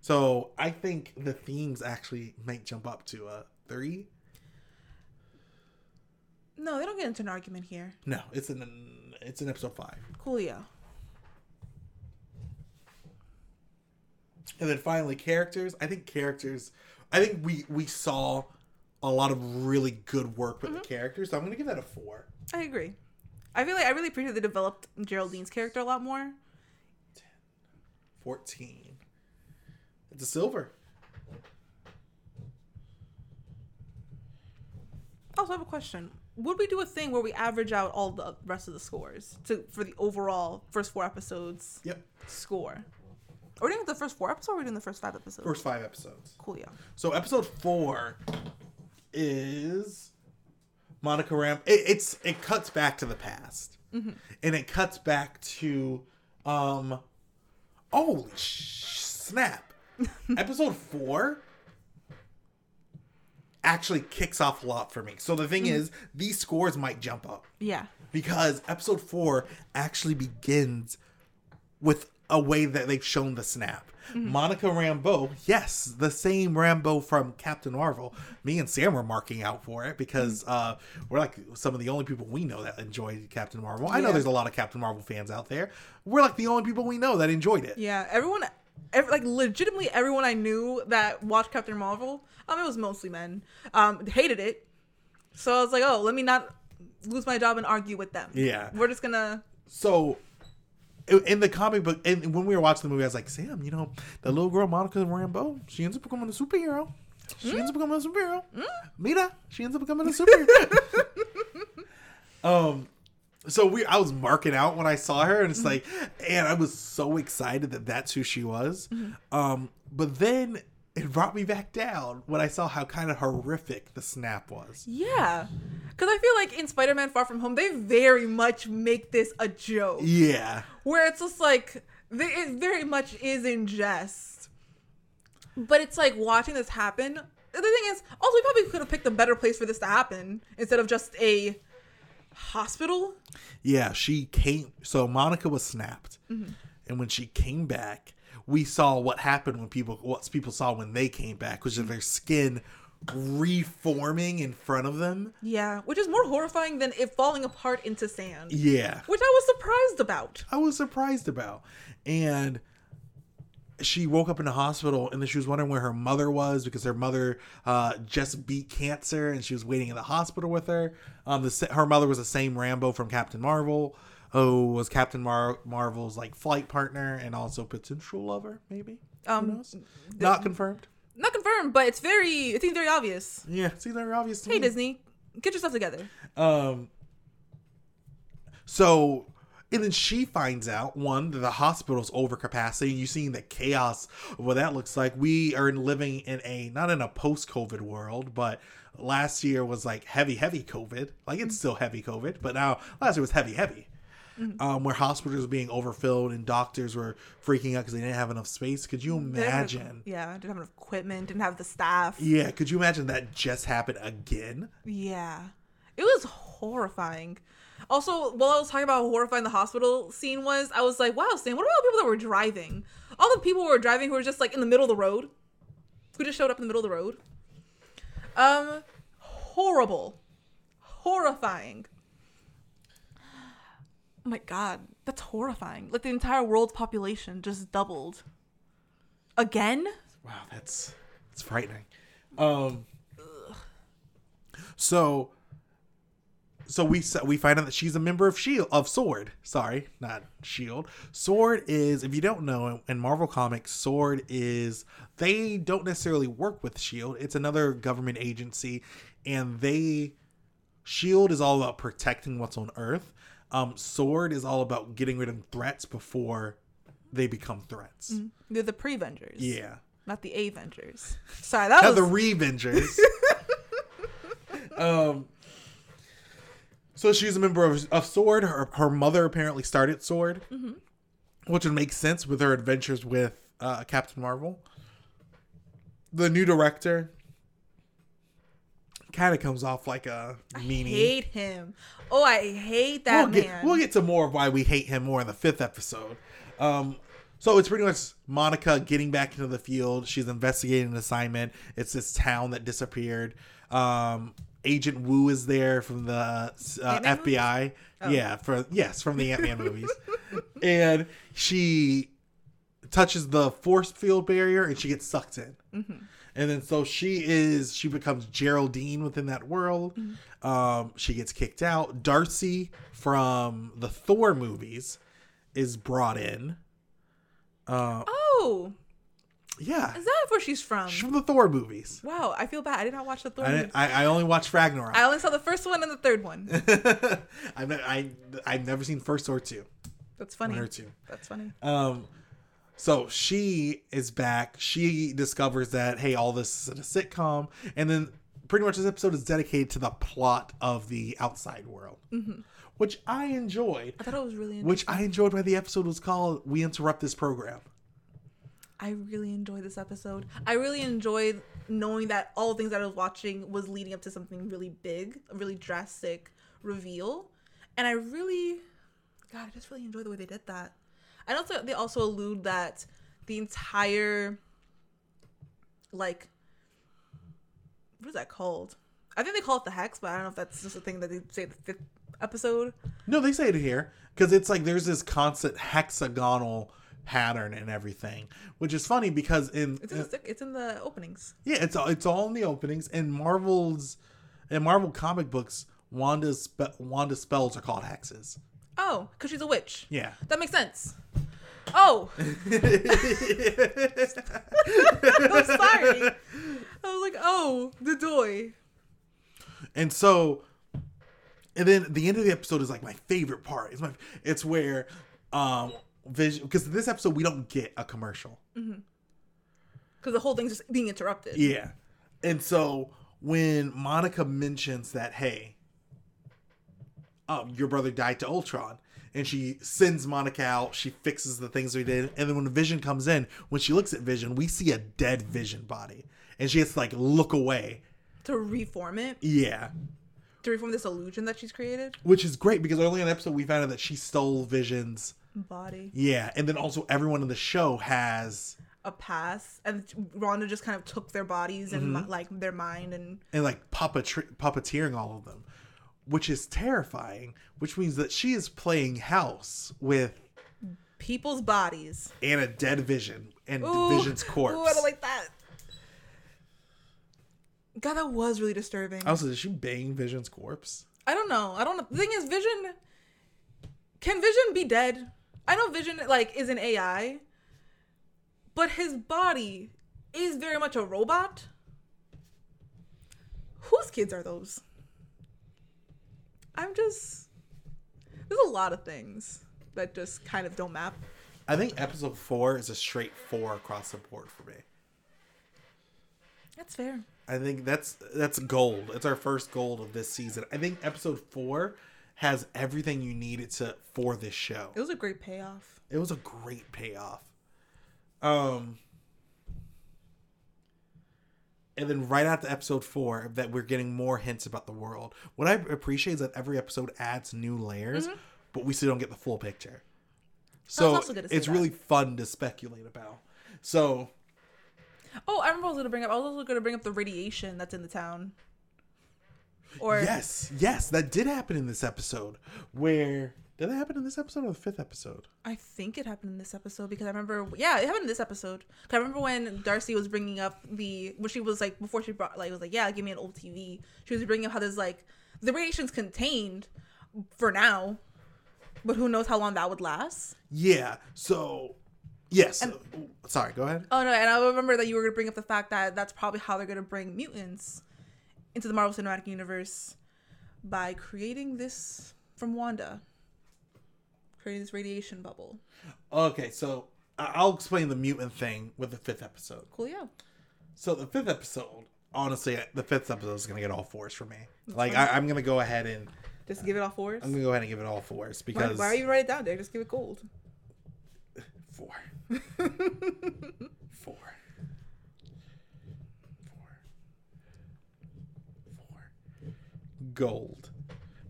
So I think the themes actually might jump up to a three. no, they don't get into an argument here. No, it's in it's in episode five. Coolio. And then finally, characters. I think characters. I think we we saw a lot of really good work with the mm-hmm. characters. So I'm gonna give that a four. I agree. I feel like I really appreciate they developed Geraldine's character a lot more. Fourteen. It's a silver. Also, I have a question. Would we do a thing where we average out all the rest of the scores to for the overall first four episodes Yep. score? Are we doing the first four episodes or are we doing the first five episodes? First five episodes. Cool, yeah. So episode four is Monica Ram. It, it's it cuts back to the past, and it cuts back to um. Holy sh- snap! episode four actually kicks off a lot for me. So the thing is, these scores might jump up Yeah. because episode four actually begins with a way that they've shown the snap. Monica Rambeau, yes, the same Rambeau from Captain Marvel. Me and Sam were marking out for it because uh, we're like some of the only people we know that enjoyed Captain Marvel. I know Yeah. there's a lot of Captain Marvel fans out there. We're like the only people we know that enjoyed it. Yeah. Everyone, ev like legitimately everyone I knew that watched Captain Marvel, um, it was mostly men, um, hated it. So I was like, oh, let me not lose my job and argue with them. Yeah. We're just gonna. So in the comic book, and when we were watching the movie, I was like, Sam, you know, the little girl Monica Rambeau, she ends up becoming a superhero. She ends up becoming a superhero. Mira, she ends up becoming a superhero. um, so we, I was marking out when I saw her, and it's like, and I was so excited that that's who she was. Um, but then it brought me back down when I saw how kind of horrific the snap was. Yeah. Because I feel like in Spider Man Far From Home, they very much make this a joke. Yeah. Where it's just like, they, it very much is in jest. But it's like watching this happen. The thing is, also, we probably could have picked a better place for this to happen instead of just a hospital. Yeah, she came. So Monica was snapped, mm-hmm. and when she came back, we saw what happened when people what people saw when they came back, which is their skin reforming in front of them. Yeah. Which is more horrifying than it falling apart into sand. Yeah, Which I was surprised about. I was surprised about, and she woke up in the hospital and then she was wondering where her mother was because her mother uh, just beat cancer and she was waiting in the hospital with her. Um, the, her mother was the same Rambeau from Captain Marvel, who was Captain Mar- Marvel's like flight partner and also potential lover, maybe. Who Um? Not confirmed. Not confirmed, but it's very, it seems very obvious. Yeah, it's very obvious. To Hey, me. Disney, get yourself together. Um. So, and then she finds out one that the hospital's over capacity. You seeing the chaos of what that looks like. We are living in a not in a post-COVID world, but last year was like heavy, heavy COVID. Like it's still heavy COVID, but now last year was heavy, heavy. Um, where hospitals were being overfilled and doctors were freaking out because they didn't have enough space. Could you They didn't have- imagine? yeah, didn't have enough equipment, didn't have the staff. Yeah, could you imagine that just happened again? Yeah. It was horrifying. Also, while I was talking about how horrifying the hospital scene was, I was like, wow, Sam, what about all the people that were driving? All the people who were driving who were just like in the middle of the road, who just showed up in the middle of the road. Um, horrible. Horrifying. Oh my god, that's horrifying. Like the entire world's population just doubled. Again? Wow, that's that's frightening. Um, so so we we find out that she's a member of Shield of Sword. Sorry, not Shield. Sword is if you don't know in Marvel Comics, Sword is they don't necessarily work with Shield. It's another government agency, and they Shield is all about protecting what's on Earth. Um, Sword is all about getting rid of threats before they become threats. They're the pre-Vengers. Yeah. Not the Avengers. Sorry, that Not was the Revengers. um, so she's a member of, of Sword. Her, her mother apparently started Sword, which would make sense with her adventures with uh, Captain Marvel. The new director kind of comes off like a meanie. hate him. Oh, I hate that we'll man. get we'll get to more of why we hate him more in the fifth episode. Um, so it's pretty much Monica getting back into the field. She's investigating an assignment. It's this town that disappeared. Um, Agent Woo is there from the uh, FBI. Oh. Yeah, for yes, from the Ant Man movies, and she touches the force field barrier and she gets sucked in. And then so she is she becomes Geraldine within that world. Um, she gets kicked out. Darcy from the Thor movies is brought in. Uh, oh, yeah, is that where she's from? she's from the Thor movies. Wow, I feel bad. I did not watch the Thor. I, movie. I, I only watched Ragnarok. I only saw the first one and the third one. I've ne- I I've never seen first or two. That's funny. One or two. That's funny. Um, so she is back. She discovers that hey, all this is a sitcom, and then pretty much this episode is dedicated to the plot of the outside world, mm-hmm. which I enjoyed. I thought it was really. Which I enjoyed. Why the episode was called "We Interrupt This Program." I really enjoyed this episode. I really enjoyed knowing that all the things that I was watching was leading up to something really big, a really drastic reveal. And I really, God, I just really enjoyed the way they did that. I know that they also allude that the entire, like, what is that called? I think they call it the hex, but I don't know if that's just a thing that they say the fifth episode. No, they say it here because it's like there's this constant hexagonal pattern and everything, which is funny because in It's in the, it's in the openings. Yeah, it's all it's all in the openings and Marvel's in Marvel comic books. Wanda's Wanda spells are called hexes. Oh, because she's a witch. Yeah. That makes sense. Oh, I'm sorry. I was like, oh, the doy. and so, and then the end of the episode is like my favorite part. It's my it's where um vision because this episode we don't get a commercial. Because the whole thing's just being interrupted. Yeah. And so when Monica mentions that, hey, um, your brother died to Ultron, and she sends Monica out, she fixes the things we did, and then when Vision comes in, when she looks at Vision, we see a dead Vision body, and she has to like look away. To reform it, Yeah. to reform this illusion that she's created. Which is great because early in the episode we found out that she stole Vision's. Body. Yeah, and then also everyone in the show has A pass. And Rhonda just kind of took their bodies and Mm-hmm. like their mind and. and like puppet puppeteering all of them, which is terrifying. Which means that she is playing house with People's bodies. and a dead Vision and Ooh, Vision's corpse. Ooh, I don't like that. God, that was really disturbing. also, did she bang Vision's corpse? I don't know. I don't know. The thing is, Vision. Can Vision be dead? I know Vision like is an AI, but his body is very much a robot. Whose kids are those? I'm just. There's a lot of things that just kind of don't map. I think episode four is a straight four across the board for me. That's fair. I think that's that's gold. It's our first gold of this season. I think episode four has everything you needed to for this show. It was a great payoff. It was a great payoff. Um and then right after episode four, that we're getting more hints about the world. What I appreciate is that every episode adds new layers, mm-hmm. but we still don't get the full picture. So also gonna say it's that. really fun to speculate about. So Oh, I remember I was gonna bring up. I was also gonna bring up the radiation that's in the town. Or yes, yes, that did happen in this episode where Did that happen in this episode or the fifth episode? I think it happened in this episode because I remember. Yeah, it happened in this episode. 'Cause I remember when Darcy was bringing up the when she was like before she brought like was like yeah give me an old TV. She was bringing up how there's like the radiation's contained for now, but who knows how long that would last. Yeah. So, yes. Sorry. Go ahead. Oh no, and I remember that you were gonna bring up the fact that that's probably how they're gonna bring mutants into the Marvel Cinematic Universe by creating this from Wanda, creating this radiation bubble. Okay. So I'll explain the mutant thing with the fifth episode. Cool, yeah. So the fifth episode, honestly, the fifth episode is gonna get all fours for me. Like I, I'm gonna go ahead and Just give it all fours. I'm gonna go ahead and give it all fours because why are you write it down there? Just give it gold. four, four, four, four, gold.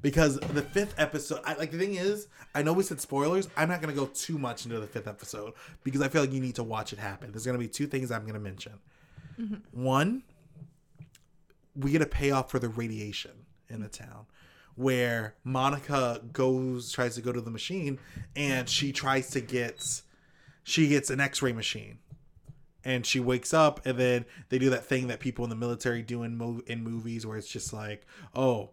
Because the fifth episode, I, like the thing is, I know we said spoilers. I'm not gonna go too much into the fifth episode because I feel like you need to watch it happen. There's gonna be two things I'm gonna mention. Mm-hmm. One, we get a payoff for the radiation in the town where Monica goes tries to go to the machine and she tries to get she gets an x-ray machine and she wakes up and then they do that thing that people in the military do in, mo- in movies where it's just like oh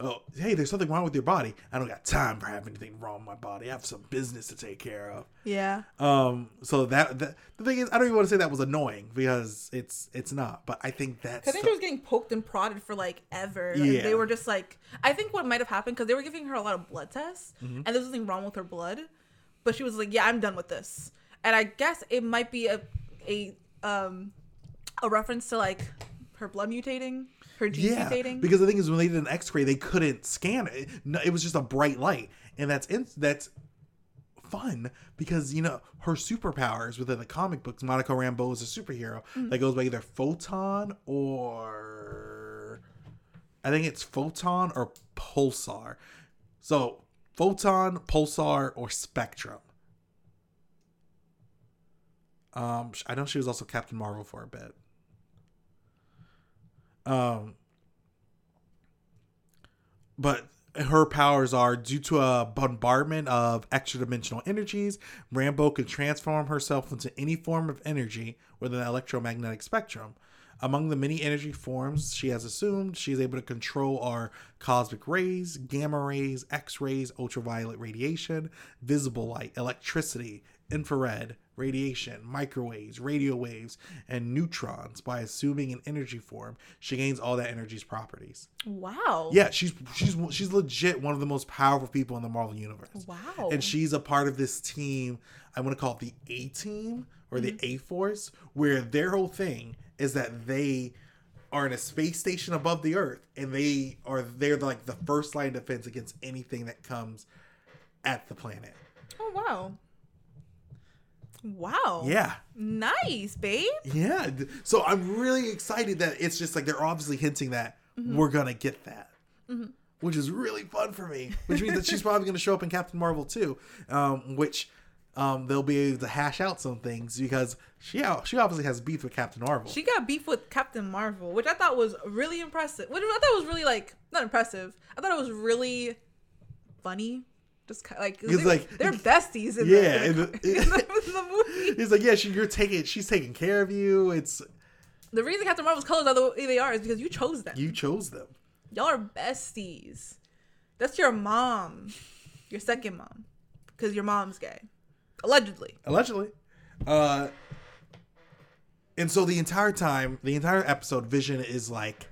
oh hey there's something wrong with your body i don't got time for having anything wrong with my body i have some business to take care of Yeah. um so that, that the thing is i don't even want to say that was annoying because it's it's not but i think that's I think the- she was getting poked and prodded for like ever. And Yeah. they were just like, I think what might have happened because they were giving her a lot of blood tests Mm-hmm. and there's nothing wrong with her blood, but she was like, yeah, I'm done with this. And I guess it might be a a um a reference to like her blood mutating, her yeah because the thing is when they did an x-ray they couldn't scan it. No, it was just a bright light. And that's in, that's fun because you know her superpowers within the comic books monica rambeau is a superhero Mm. that goes by either photon or i think it's photon or pulsar. So photon pulsar or spectrum. Um i know she was also captain marvel for a bit um but her powers are due to a bombardment of extra dimensional energies. Rambeau can transform herself into any form of energy within the electromagnetic spectrum. Among the many energy forms she has assumed, she is able to control our cosmic rays, gamma rays, X rays, ultraviolet radiation, visible light, electricity, infrared, radiation, microwaves, radio waves, and neutrons. By assuming an energy form, she gains all that energy's properties. wow. Yeah, she's she's she's legit one of the most powerful people in the Marvel universe. Wow. And she's a part of this team. I want to call it the A team or the mm-hmm. A Force, where their whole thing is that they are in a space station above the Earth, and they are they're like the first line of defense against anything that comes at the planet. oh wow. Wow. Yeah, Nice, babe. yeah. So I'm really excited that it's just like they're obviously hinting that we're gonna get that. which is really fun for me. Which means that she's probably going to show up in Captain Marvel too, um, which um, they'll be able to hash out some things because she she obviously has beef with Captain Marvel. She got beef with Captain Marvel, which I thought was really impressive. Which I thought was really like not impressive. I thought it was really funny. Just kind like, It's they're, like- they're besties in, Yeah, the, in, the- in, the, in the movie. He's like, yeah, she, you're taking, she's taking care of you. It's The reason Captain Marvel's colors are the way they are is because you chose them. you chose them. Y'all are besties. That's your mom, your second mom, because your mom's gay, allegedly. allegedly uh and so the entire time the entire episode vision is like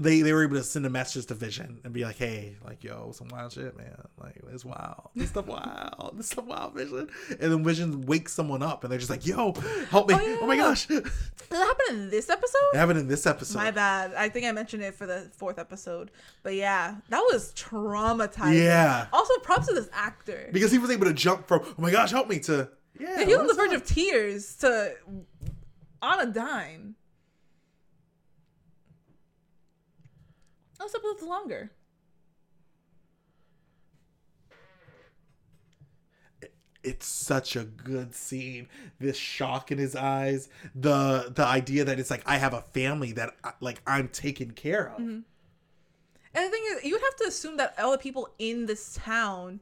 they they were able to send a message to vision and be like hey like yo some wild shit man like it's wild this stuff wild this stuff wild vision and then vision wakes someone up and they're just like yo help me Oh, oh, my yeah. gosh Did that happen in this episode? It happened in this episode My bad. I think I mentioned it for the fourth episode. But yeah, that was traumatizing. Yeah. Also, props to this actor. because he was able to jump from oh my gosh help me to yeah he was on the verge up? of tears to on a dime. Those episodes longer. it's such a good scene this shock in his eyes the the idea that it's like i have a family that like i'm taken care of Mm-hmm. And the thing is, you would have to assume that all the people in this town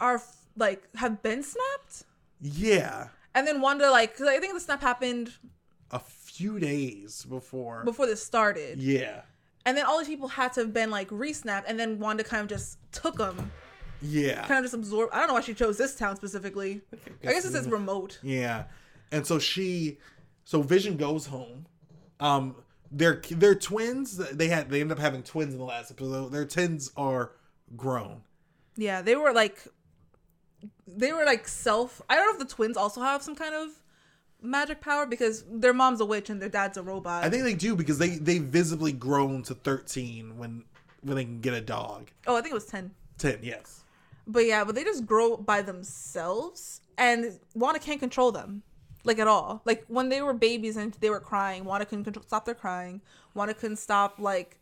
are like have been snapped, Yeah, and then Wanda like because I think the snap happened a few days before. before this started, Yeah, and then all these people had to have been like re-snapped, and then Wanda kind of just took them, yeah, kind of just absorbed. I don't know why she chose this town specifically. I guess it says remote. yeah. And so she, so Vision goes home. Um, they're they're twins. They had they end up having twins in the last episode. Their twins are grown. Yeah, they were like, they were like self. I don't know if the twins also have some kind of magic power because their mom's a witch and their dad's a robot. I think they do because they they visibly grown to thirteen when when they can get a dog. oh, I think it was ten. Ten, yes. But yeah, but they just grow by themselves, and Wanda can't control them, like at all. Like when they were babies and they were crying, Wanda couldn't control, stop their crying. Wanda couldn't stop like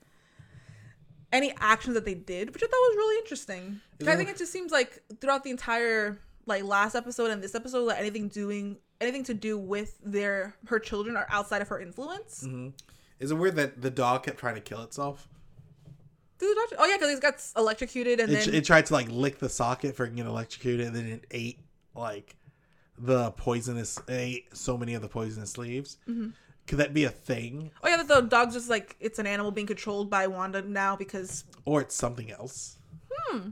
any actions that they did, which I thought was really interesting. I think it just seems like throughout the entire like last episode and this episode, that anything doing anything to do with their her children are outside of her influence. Is it weird that the dog kept trying to kill itself? Did the doctor? Oh yeah, because it got electrocuted and It, then it tried to like lick the socket for getting electrocuted, and then it ate like the poisonous ate so many of the poisonous leaves. Mm-hmm. Could that be a thing, oh yeah, that the dog's just like it's an animal being controlled by Wanda now because or it's something else? Hmm.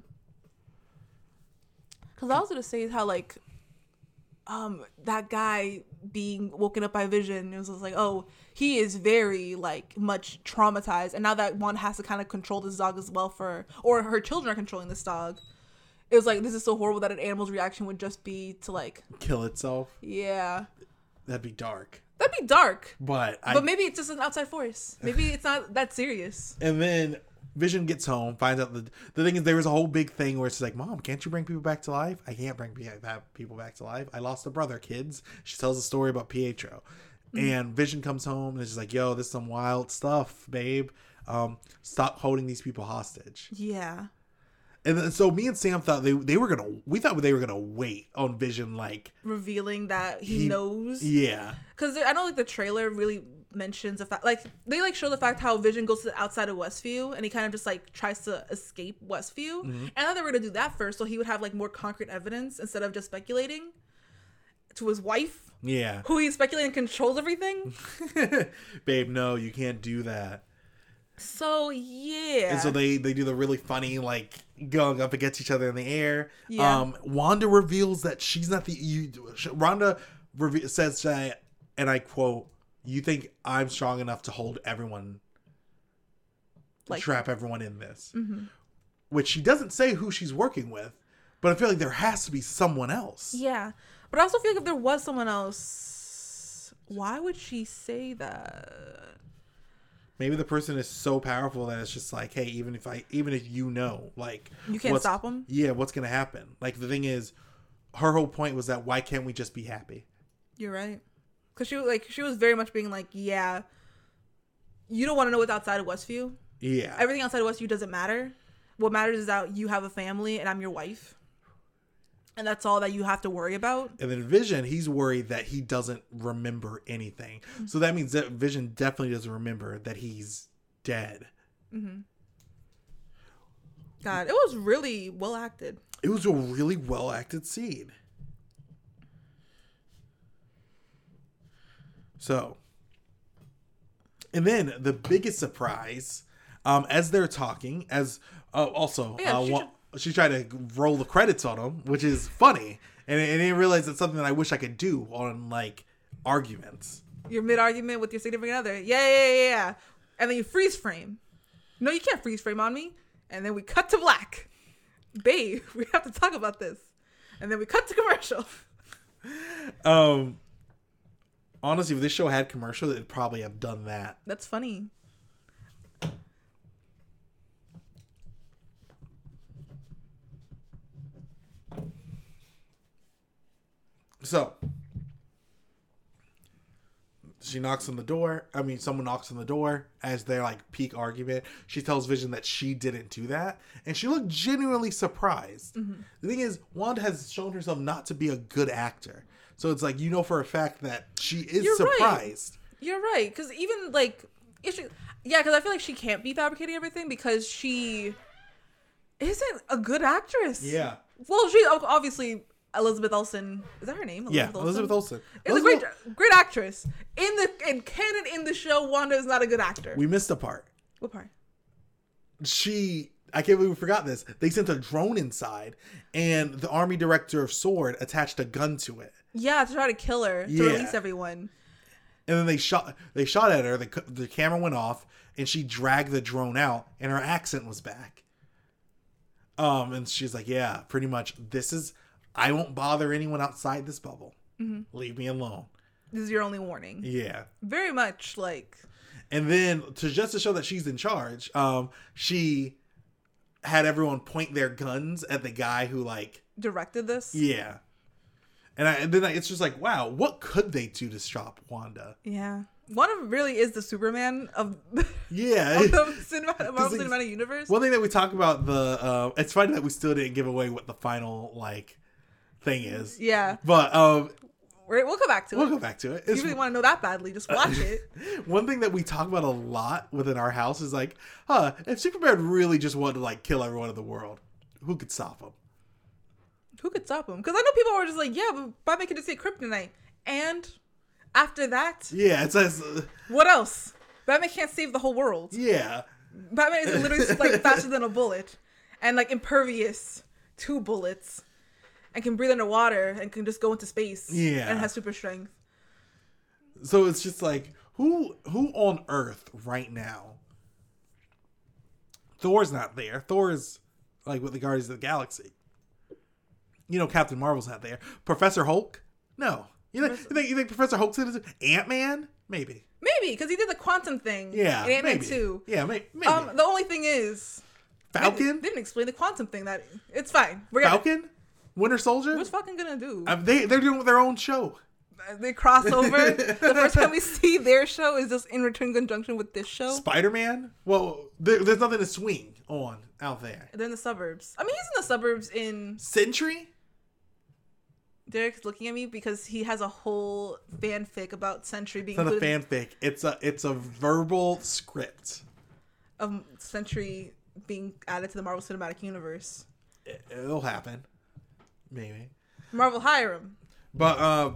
Because I was gonna say how like, um, that guy being woken up by Vision, it was like, oh, he is very like much traumatized, and now that one has to kind of control this dog as well for, or her children are controlling this dog. It was like this is so horrible that an animal's reaction would just be to like, Kill itself? yeah, That'd be dark. that'd be dark. But I But maybe it's just an outside force. Maybe it's not that serious. And then Vision gets home, finds out the the thing is there was a whole big thing where it's like, Mom, can't you bring people back to life? I can't bring people back to life. I lost a brother, kids. She tells a story about Pietro. And Vision comes home and is just like, Yo, this is some wild stuff, babe. Um, stop holding these people hostage. Yeah. And then, so me and Sam thought they they were gonna we thought they were gonna wait on Vision like Revealing that he, He- knows. yeah because I don't like the trailer really mentions the fact like they like show the fact how Vision goes to the outside of Westview and he kind of just like tries to escape Westview. And I thought they were gonna do that first, so he would have like more concrete evidence instead of just speculating to his wife, yeah who he's speculating controls everything. babe no you can't do that so yeah, And so they they do the really funny like going up against each other in the air. Yeah. Um, Wanda reveals that she's not the you. Rhonda reve- says that, and I quote: "You think I'm strong enough to hold everyone, Like- trap everyone in this?" Mm-hmm. Which she doesn't say who she's working with, but I feel like there has to be someone else. yeah, but I also feel like if there was someone else, why would she say that? Maybe the person is so powerful that it's just like, hey, even if I, even if you know, like You can't stop stop 'em? Yeah, what's gonna happen? Like the thing is, her whole point was that why can't we just be happy? You're right. Cause she was like she was very much being like, yeah, you don't want to know what's outside of Westview. Yeah, Everything outside of Westview doesn't matter. What matters is that you have a family and I'm your wife, and that's all that you have to worry about. and then Vision, he's worried that he doesn't remember anything. So that means that Vision definitely doesn't remember that he's dead. Mm-hmm. God, it was really well acted. It was a really well acted scene. So, and then the biggest surprise, um, as they're talking, as uh, also Yeah, uh, she wa- she tried to roll the credits on him, which is funny, and and I didn't realize it's something that I wish I could do on like arguments. You're mid argument with your significant other. Yeah, yeah, yeah, yeah. And then you freeze frame. No, you can't freeze frame on me. And then we cut to black. Babe, we have to talk about this. And then we cut to commercial. Um, honestly, if this show had commercials, it'd probably have done that. That's funny. So she knocks on the door. I mean, someone knocks on the door as their like peak argument. She tells Vision that she didn't do that, and she looked genuinely surprised. Mm-hmm. The thing is, Wanda has shown herself not to be a good actor, so it's like you know for a fact that she is You're right. surprised. You're right, because even like, if she, Yeah, because I feel like she can't be fabricating everything because she isn't a good actress. Yeah. Well, she obviously Elizabeth Olsen. Is that her name? Yeah, Elizabeth Olsen. Is a Elizabeth- great, great actress. In the in canon in the show, Wanda is not a good actor. We missed a part. what part? She, I can't believe we forgot this. They sent a drone inside, and the army director of Sword attached a gun to it. Yeah, to try to kill her to Yeah. release everyone. And then they shot. They shot at her. The the camera went off, and she dragged the drone out, and her accent was back. Um, and she's like, "Yeah, pretty much. This is. I won't bother anyone outside this bubble. Leave me alone." This is your only warning. Yeah. Very much like And then to just to show that she's in charge, um, she had everyone point their guns at the guy who like, directed this. yeah. And, I, and then I, it's just like, wow, what could they do to stop Wanda? Yeah. One of really is the Superman of, yeah of the cinema, Marvel Cinematic Universe. One thing that we talk about the, uh, it's funny that we still didn't give away what the final like thing is. yeah. But um, We're, we'll go back to it. we'll it. go back to it. If you really want to know that badly, just watch it. one thing that we talk about a lot within our house is like, huh, if Superman really just wanted to like kill everyone in the world, who could stop him? Who could stop him? Because I know people were just like, yeah, but Batman can just get kryptonite. And after that, Yeah, it says, uh, what else? Batman can't save the whole world. yeah. Batman is literally like faster than a bullet and like impervious to bullets and can breathe underwater and can just go into space. Yeah. And has super strength. So it's just like who who on earth right now? Thor's not there. Thor's like with the Guardians of the Galaxy. You know, Captain Marvel's not there. Professor Hulk? No. You think, you think, you think Professor Hulk's in? Ant Man? Maybe. Maybe, because he did the quantum thing. Yeah. In Ant-Man maybe. 2. Yeah, may, maybe. Um, the only thing is, they Falcon? didn't explain the quantum thing. That it's fine. We're gonna, Falcon? Winter Soldier? What's fucking gonna do? Um, they they're doing their own show. they cross over. the first time we see their show is just in return conjunction with this show. Spider Man? Well, there, there's nothing to swing on out there. They're in the suburbs. I mean, he's in the suburbs in. Sentry? Derek's looking at me because he has a whole fanfic about Sentry being It's not a fanfic. It's a it's a verbal script. of Sentry being added to the Marvel Cinematic Universe. It, it'll happen, maybe. Marvel hire him. But uh,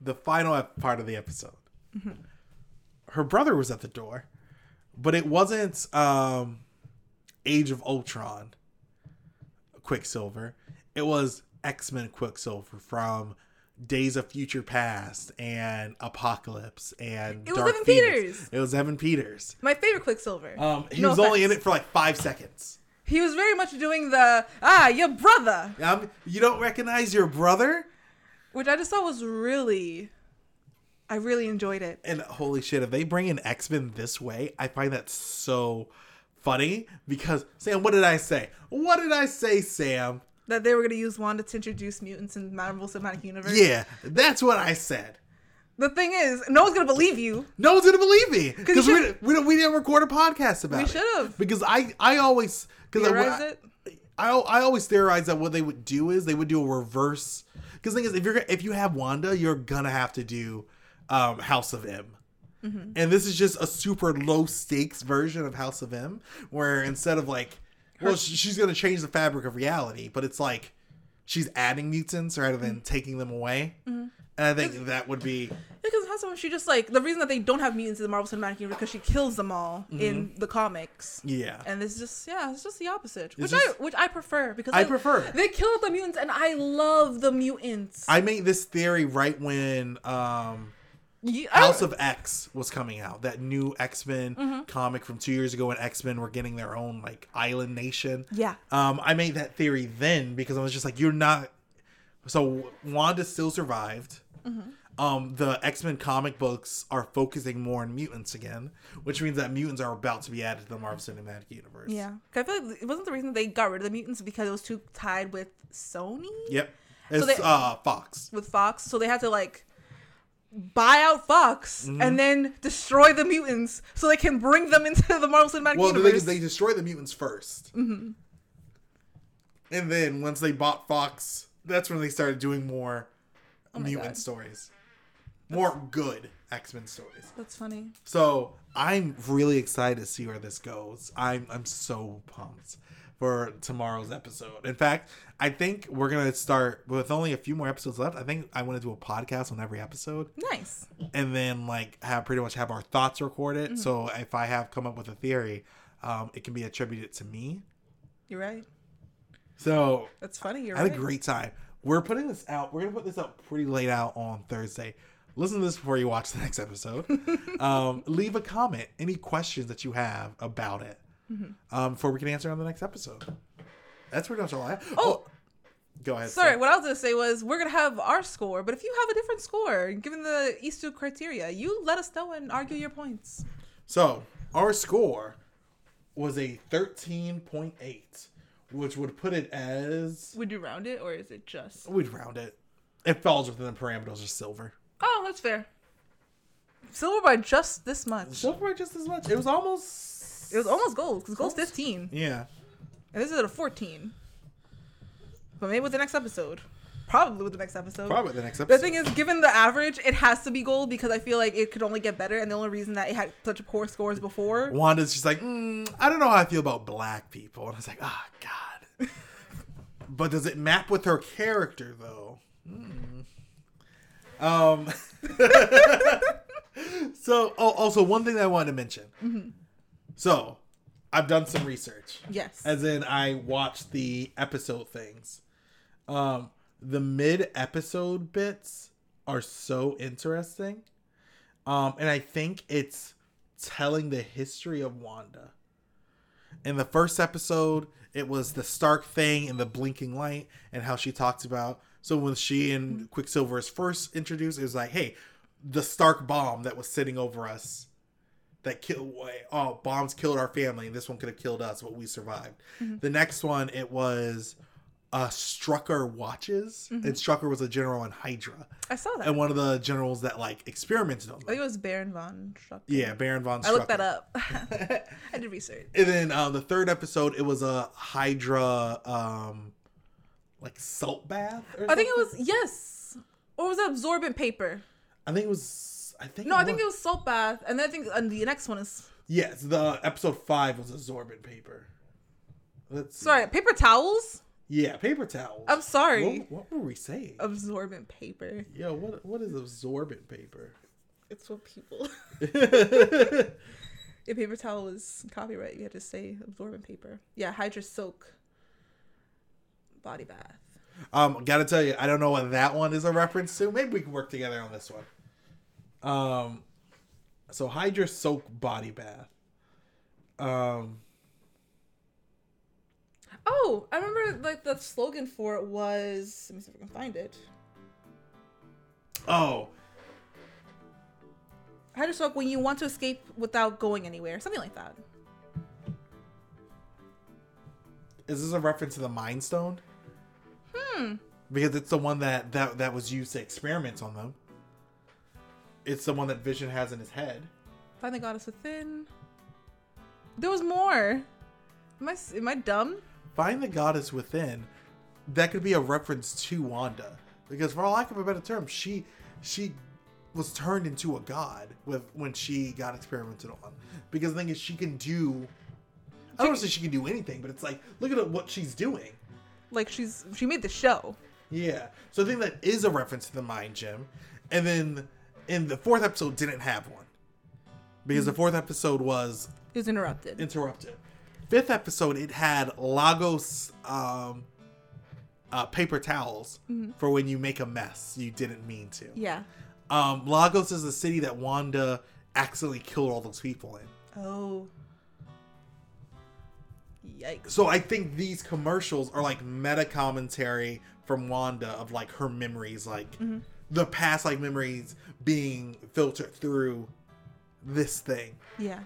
the final part of the episode, her brother was at the door, but it wasn't um, Age of Ultron Quicksilver. It was X Men Quicksilver from Days of Future Past and Apocalypse and It was Dark Evan Phoenix. Peters. It was Evan Peters. My favorite Quicksilver. Um, he No was only in it for like five seconds. He was very much doing the ah your brother, Um, you don't recognize your brother? which I just thought was really, I really enjoyed it. And holy shit, if they bring in X Men this way, I find that so funny because Sam, what did I say? What did I say, Sam? That they were gonna use Wanda to introduce mutants in the Marvel Cinematic Universe. Yeah, that's what I said. The thing is, no one's gonna believe you. No one's gonna believe me because we, we, we didn't record a podcast about We it. We should've. because I I always because I, it. I I always theorize that what they would do is they would do a reverse. Because the thing is, if you're if you have Wanda, you're gonna have to do um, House of M. Mm-hmm. And this is just a super low stakes version of House of M, where instead of like, well, she's gonna change the fabric of reality, but it's like she's adding mutants rather than taking them away. Mm-hmm. And I think that would be Because House she just like the reason that they don't have mutants in the Marvel Cinematic Universe because she kills them all in the comics. yeah. And this is just yeah, it's just the opposite, which just- I which I prefer because I they- prefer. they killed the mutants and I love the mutants. I made this theory right when um, I- House of X was coming out, that new X Men Mm-hmm. comic from two years ago when X Men were getting their own like island nation. Yeah. Um, I made that theory then because I was just like, you're not. So Wanda still survived. Mm-hmm. Um, the X Men comic books are focusing more on mutants again, which means that mutants are about to be added to the Marvel Cinematic Universe. Yeah, I feel like it wasn't the reason they got rid of the mutants because it was too tied with Sony Yep. It's they- uh Fox. with Fox, so they had to like buy out Fox Mm-hmm. and then destroy the mutants so they can bring them into the Marvel Cinematic Well, Universe. is, they they destroy the mutants 1st Mm-hmm. and then once they bought Fox, that's when they started doing more mutant Oh God. stories, more good X Men stories. That's funny. So I'm really excited to see where this goes. I'm I'm so pumped for tomorrow's episode. In fact, I think we're gonna start with only a few more episodes left. I think I want to do a podcast on every episode, Nice. and then like have pretty much have our thoughts recorded. So if I have come up with a theory, um, it can be attributed to me. You're right. So That's funny. You're I had right. a great time. We're putting this out. We're gonna put this out pretty late out on Thursday. Listen to this before you watch the next episode. um, leave a comment, any questions that you have about it, Mm-hmm. um, before we can answer on the next episode. That's pretty much all I have. Oh. go ahead. Sorry, what I was gonna say was we're gonna have our score, but if you have a different score, given the Easter criteria, you let us know and argue your points. So our score was a thirteen point eight, which would put it as Would you round it, or is it just? we'd round it. It falls within the parameters of silver. Oh, that's fair. Silver by just this much. Silver by just as much. It was almost. It was almost gold because gold's 15, Yeah. and this is at a 14. But maybe with the next episode, probably with the next episode. Probably with the next episode. The thing is, given the average, it has to be gold because I feel like it could only get better, and the only reason that it had such poor scores before. Wanda's just like, mm, I don't know how I feel about black people. And I was like, oh, God. but does it map with her character, though? Hmm. Um. so, oh, also, one thing that I wanted to mention. Mm-hmm. So, I've done some research. Yes. As in, I watched the episode things. Um, the mid episode bits are so interesting. Um, and I think it's telling the history of Wanda. In the first episode, it was the Stark thing and the blinking light, and how she talks about. So when she and Quicksilver is first introduced, it was like, hey, the Stark bomb that was sitting over us that killed oh bombs killed our family and this one could have killed us but we survived the next one it was uh strucker watches and strucker was a general in hydra I saw that. and one of the generals that like experimented on them. I think it was Baron von Strucker. yeah baron von strucker I looked that up. I did research. and then um the third episode it was a hydra um like salt bath or I think it was yes, or was it absorbent paper? i think it was i think No, I think it was salt bath, and then I think and the next one is yes the episode five was absorbent paper let's see. sorry, paper towels. Yeah, paper towels. I'm sorry, What, what were we saying? absorbent paper. Yeah, what what is absorbent paper? It's what people. If paper towel was copyright, you had to say absorbent paper. Yeah, Hydra Soak body bath. um, gotta tell you, I don't know what that one is a reference to. Maybe we can work together on this one. Um, so Hydra soak body bath. Um, Oh, I remember like the slogan for it was. Let me see if I can find it. oh, Hydra Soak when you want to escape without going anywhere, something like that. is this a reference to the Mind Stone? Hmm. Because it's the one that that that was used to experiment on them. It's the one that Vision has in his head. Find the goddess within. There was more. Am I am I dumb? Find the goddess within. That could be a reference to Wanda, because for lack of a better term, she she was turned into a god with when she got experimented on. Because the thing is, she can do. I don't want to say she can do anything, but it's like look at what she's doing. Like she's she made the show. Yeah. So I think that is a reference to the mind gem, and then in the fourth episode didn't have one because the fourth episode was It was interrupted. interrupted. Fifth episode, it had Lagos um, uh, paper towels for when you make a mess you didn't mean to. yeah. Um, Lagos is the city that Wanda accidentally killed all those people in. Oh. Yikes. So I think these commercials are like meta commentary from Wanda of like her memories, like the past like memories being filtered through this thing. Yeah.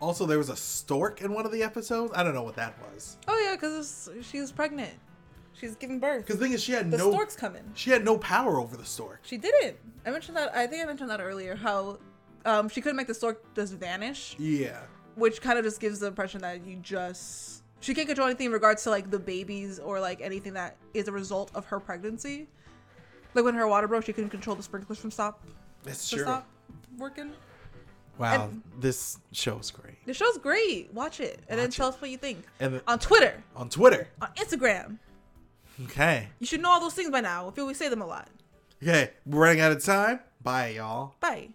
Also, there was a stork in one of the episodes. I don't know what that was. Oh yeah, because she was pregnant. She's giving birth. Because the thing is, she had The no stork's coming. she had no power over the stork. She didn't. I mentioned that. I think I mentioned that earlier. How um, she couldn't make the stork just vanish, Yeah, which kind of just gives the impression that you just She can't control anything in regards to like the babies or like anything that is a result of her pregnancy. Like when her water broke, she couldn't control the sprinklers from stop to true. stop working. Wow, And- this show's great. The show's great. Watch it and then tell it. us what you think And the- on Twitter, on Twitter. on Instagram. Okay. You should know all those things by now. I feel we say them a lot. Okay, we're running out of time. Bye, y'all. Bye.